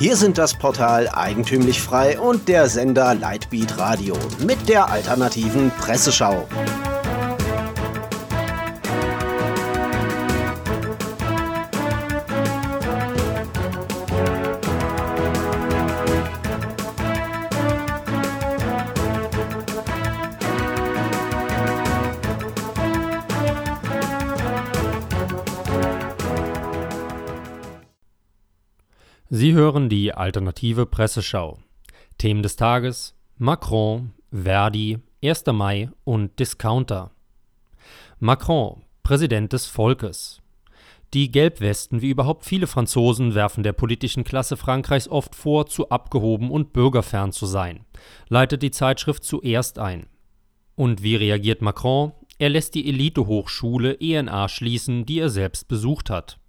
Hier sind das Portal Eigentümlich Frei und der Sender Lightbeat Radio mit der alternativen Presseschau. Sie hören die alternative Presseschau. Themen des Tages: Macron, Verdi, 1. Mai und Discounter. Macron, Präsident des Volkes. Die Gelbwesten, wie überhaupt viele Franzosen, werfen der politischen Klasse Frankreichs oft vor, zu abgehoben und bürgerfern zu sein, leitet die Zeitschrift zuerst ein. Und wie reagiert Macron? Er lässt die Elitehochschule ENA schließen, die er selbst besucht hat.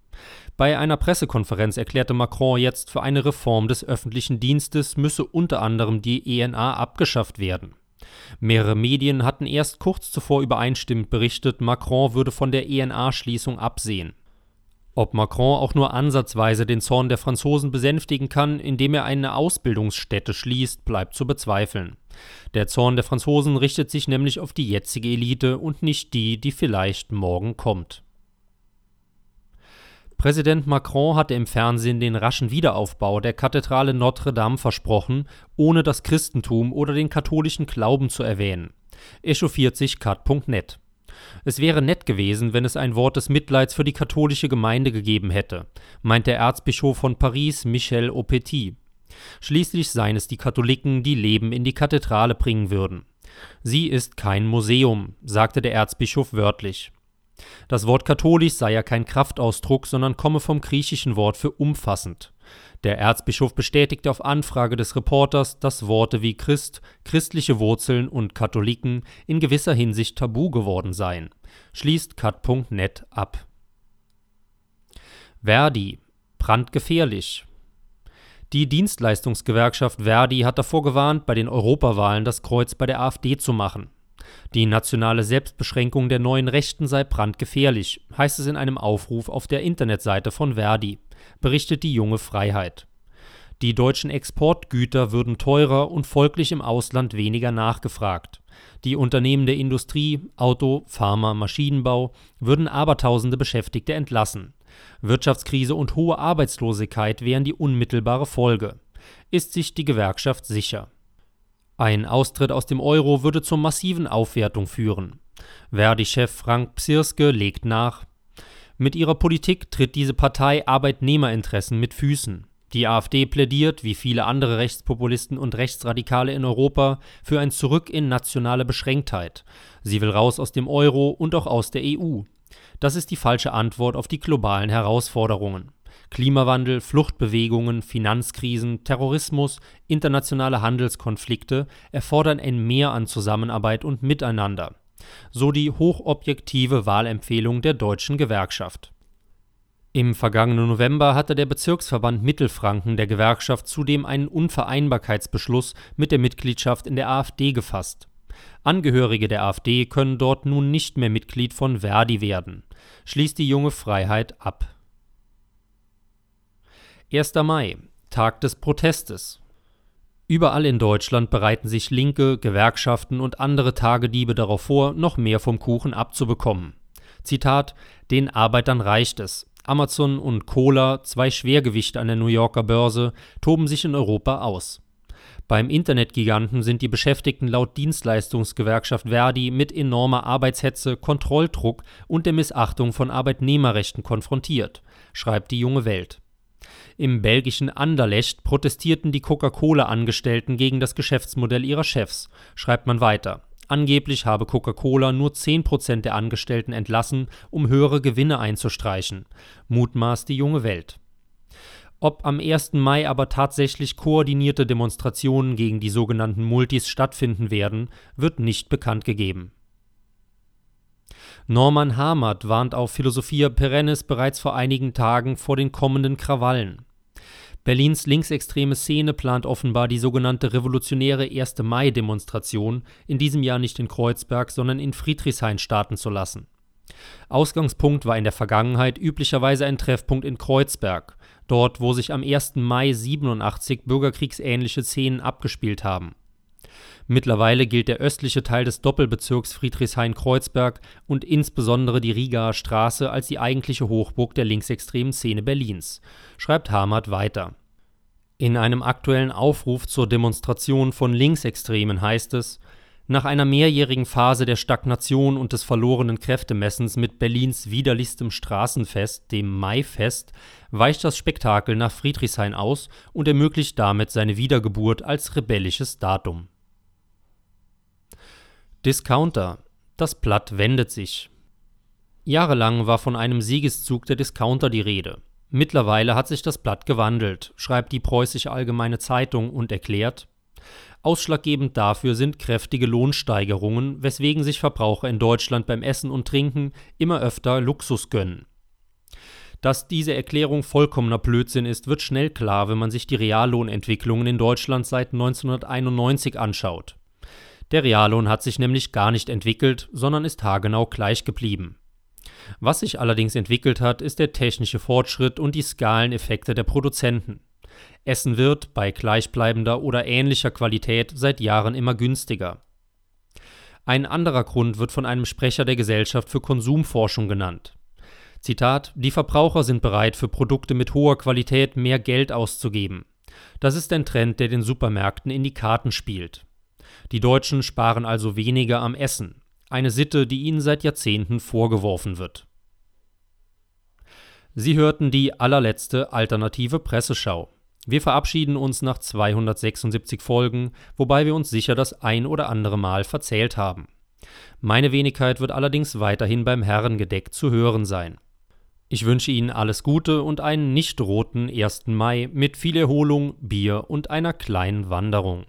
Bei einer Pressekonferenz erklärte Macron jetzt, für eine Reform des öffentlichen Dienstes müsse unter anderem die ENA abgeschafft werden. Mehrere Medien hatten erst kurz zuvor übereinstimmend berichtet, Macron würde von der ENA-Schließung absehen. Ob Macron auch nur ansatzweise den Zorn der Franzosen besänftigen kann, indem er eine Ausbildungsstätte schließt, bleibt zu bezweifeln. Der Zorn der Franzosen richtet sich nämlich auf die jetzige Elite und nicht die, die vielleicht morgen kommt. Präsident Macron hatte im Fernsehen den raschen Wiederaufbau der Kathedrale Notre Dame versprochen, ohne das Christentum oder den katholischen Glauben zu erwähnen. Echauffiert sich cut.net. Es wäre nett gewesen, wenn es ein Wort des Mitleids für die katholische Gemeinde gegeben hätte, meint der Erzbischof von Paris Michel Aupetit. Schließlich seien es die Katholiken, die Leben in die Kathedrale bringen würden. Sie ist kein Museum, sagte der Erzbischof wörtlich. Das Wort katholisch sei ja kein Kraftausdruck, sondern komme vom griechischen Wort für umfassend. Der Erzbischof bestätigte auf Anfrage des Reporters, dass Worte wie Christ, christliche Wurzeln und Katholiken in gewisser Hinsicht tabu geworden seien. Schließt cut.net ab. Verdi. Brandgefährlich. Die Dienstleistungsgewerkschaft Verdi hat davor gewarnt, bei den Europawahlen das Kreuz bei der AfD zu machen. Die nationale Selbstbeschränkung der neuen Rechten sei brandgefährlich, heißt es in einem Aufruf auf der Internetseite von Verdi, berichtet die junge Freiheit. Die deutschen Exportgüter würden teurer und folglich im Ausland weniger nachgefragt. Die Unternehmen der Industrie, Auto, Pharma, Maschinenbau würden abertausende Beschäftigte entlassen. Wirtschaftskrise und hohe Arbeitslosigkeit wären die unmittelbare Folge. Ist sich die Gewerkschaft sicher. Ein Austritt aus dem Euro würde zur massiven Aufwertung führen. Verdi-Chef Frank Psirske legt nach. Mit ihrer Politik tritt diese Partei Arbeitnehmerinteressen mit Füßen. Die AfD plädiert, wie viele andere Rechtspopulisten und Rechtsradikale in Europa, für ein Zurück in nationale Beschränktheit. Sie will raus aus dem Euro und auch aus der EU. Das ist die falsche Antwort auf die globalen Herausforderungen. Klimawandel, Fluchtbewegungen, Finanzkrisen, Terrorismus, internationale Handelskonflikte erfordern ein Mehr an Zusammenarbeit und Miteinander. So die hochobjektive Wahlempfehlung der deutschen Gewerkschaft. Im vergangenen November hatte der Bezirksverband Mittelfranken der Gewerkschaft zudem einen Unvereinbarkeitsbeschluss mit der Mitgliedschaft in der AfD gefasst. Angehörige der AfD können dort nun nicht mehr Mitglied von Verdi werden, schließt die junge Freiheit ab. 1. Mai, Tag des Protestes. Überall in Deutschland bereiten sich Linke, Gewerkschaften und andere Tagediebe darauf vor, noch mehr vom Kuchen abzubekommen. Zitat: Den Arbeitern reicht es. Amazon und Cola, zwei Schwergewichte an der New Yorker Börse, toben sich in Europa aus. Beim Internetgiganten sind die Beschäftigten laut Dienstleistungsgewerkschaft Verdi mit enormer Arbeitshetze, Kontrolldruck und der Missachtung von Arbeitnehmerrechten konfrontiert, schreibt die junge Welt. Im belgischen Anderlecht protestierten die Coca-Cola-Angestellten gegen das Geschäftsmodell ihrer Chefs, schreibt man weiter. Angeblich habe Coca-Cola nur 10% der Angestellten entlassen, um höhere Gewinne einzustreichen, mutmaßt die junge Welt. Ob am 1. Mai aber tatsächlich koordinierte Demonstrationen gegen die sogenannten Multis stattfinden werden, wird nicht bekannt gegeben. Norman Hamert warnt auf Philosophia Perennis bereits vor einigen Tagen vor den kommenden Krawallen. Berlins linksextreme Szene plant offenbar die sogenannte revolutionäre 1. Mai-Demonstration in diesem Jahr nicht in Kreuzberg, sondern in Friedrichshain starten zu lassen. Ausgangspunkt war in der Vergangenheit üblicherweise ein Treffpunkt in Kreuzberg, dort wo sich am 1. Mai 87 bürgerkriegsähnliche Szenen abgespielt haben. Mittlerweile gilt der östliche Teil des Doppelbezirks Friedrichshain-Kreuzberg und insbesondere die Rigaer Straße als die eigentliche Hochburg der linksextremen Szene Berlins, schreibt Hamert weiter. In einem aktuellen Aufruf zur Demonstration von Linksextremen heißt es, nach einer mehrjährigen Phase der Stagnation und des verlorenen Kräftemessens mit Berlins widerlichstem Straßenfest, dem Maifest, weicht das Spektakel nach Friedrichshain aus und ermöglicht damit seine Wiedergeburt als rebellisches Datum. Discounter. Das Blatt wendet sich. Jahrelang war von einem Siegeszug der Discounter die Rede. Mittlerweile hat sich das Blatt gewandelt, schreibt die Preußische Allgemeine Zeitung und erklärt, Ausschlaggebend dafür sind kräftige Lohnsteigerungen, weswegen sich Verbraucher in Deutschland beim Essen und Trinken immer öfter Luxus gönnen. Dass diese Erklärung vollkommener Blödsinn ist, wird schnell klar, wenn man sich die Reallohnentwicklungen in Deutschland seit 1991 anschaut. Der Reallohn hat sich nämlich gar nicht entwickelt, sondern ist haargenau gleich geblieben. Was sich allerdings entwickelt hat, ist der technische Fortschritt und die Skaleneffekte der Produzenten. Essen wird, bei gleichbleibender oder ähnlicher Qualität, seit Jahren immer günstiger. Ein anderer Grund wird von einem Sprecher der Gesellschaft für Konsumforschung genannt. Zitat: Die Verbraucher sind bereit, für Produkte mit hoher Qualität mehr Geld auszugeben. Das ist ein Trend, der den Supermärkten in die Karten spielt. Die Deutschen sparen also weniger am Essen, eine Sitte, die ihnen seit Jahrzehnten vorgeworfen wird. Sie hörten die allerletzte alternative Presseschau. Wir verabschieden uns nach 276 Folgen, wobei wir uns sicher das ein oder andere Mal verzählt haben. Meine Wenigkeit wird allerdings weiterhin beim Herrengedeck zu hören sein. Ich wünsche Ihnen alles Gute und einen nicht roten 1. Mai mit viel Erholung, Bier und einer kleinen Wanderung.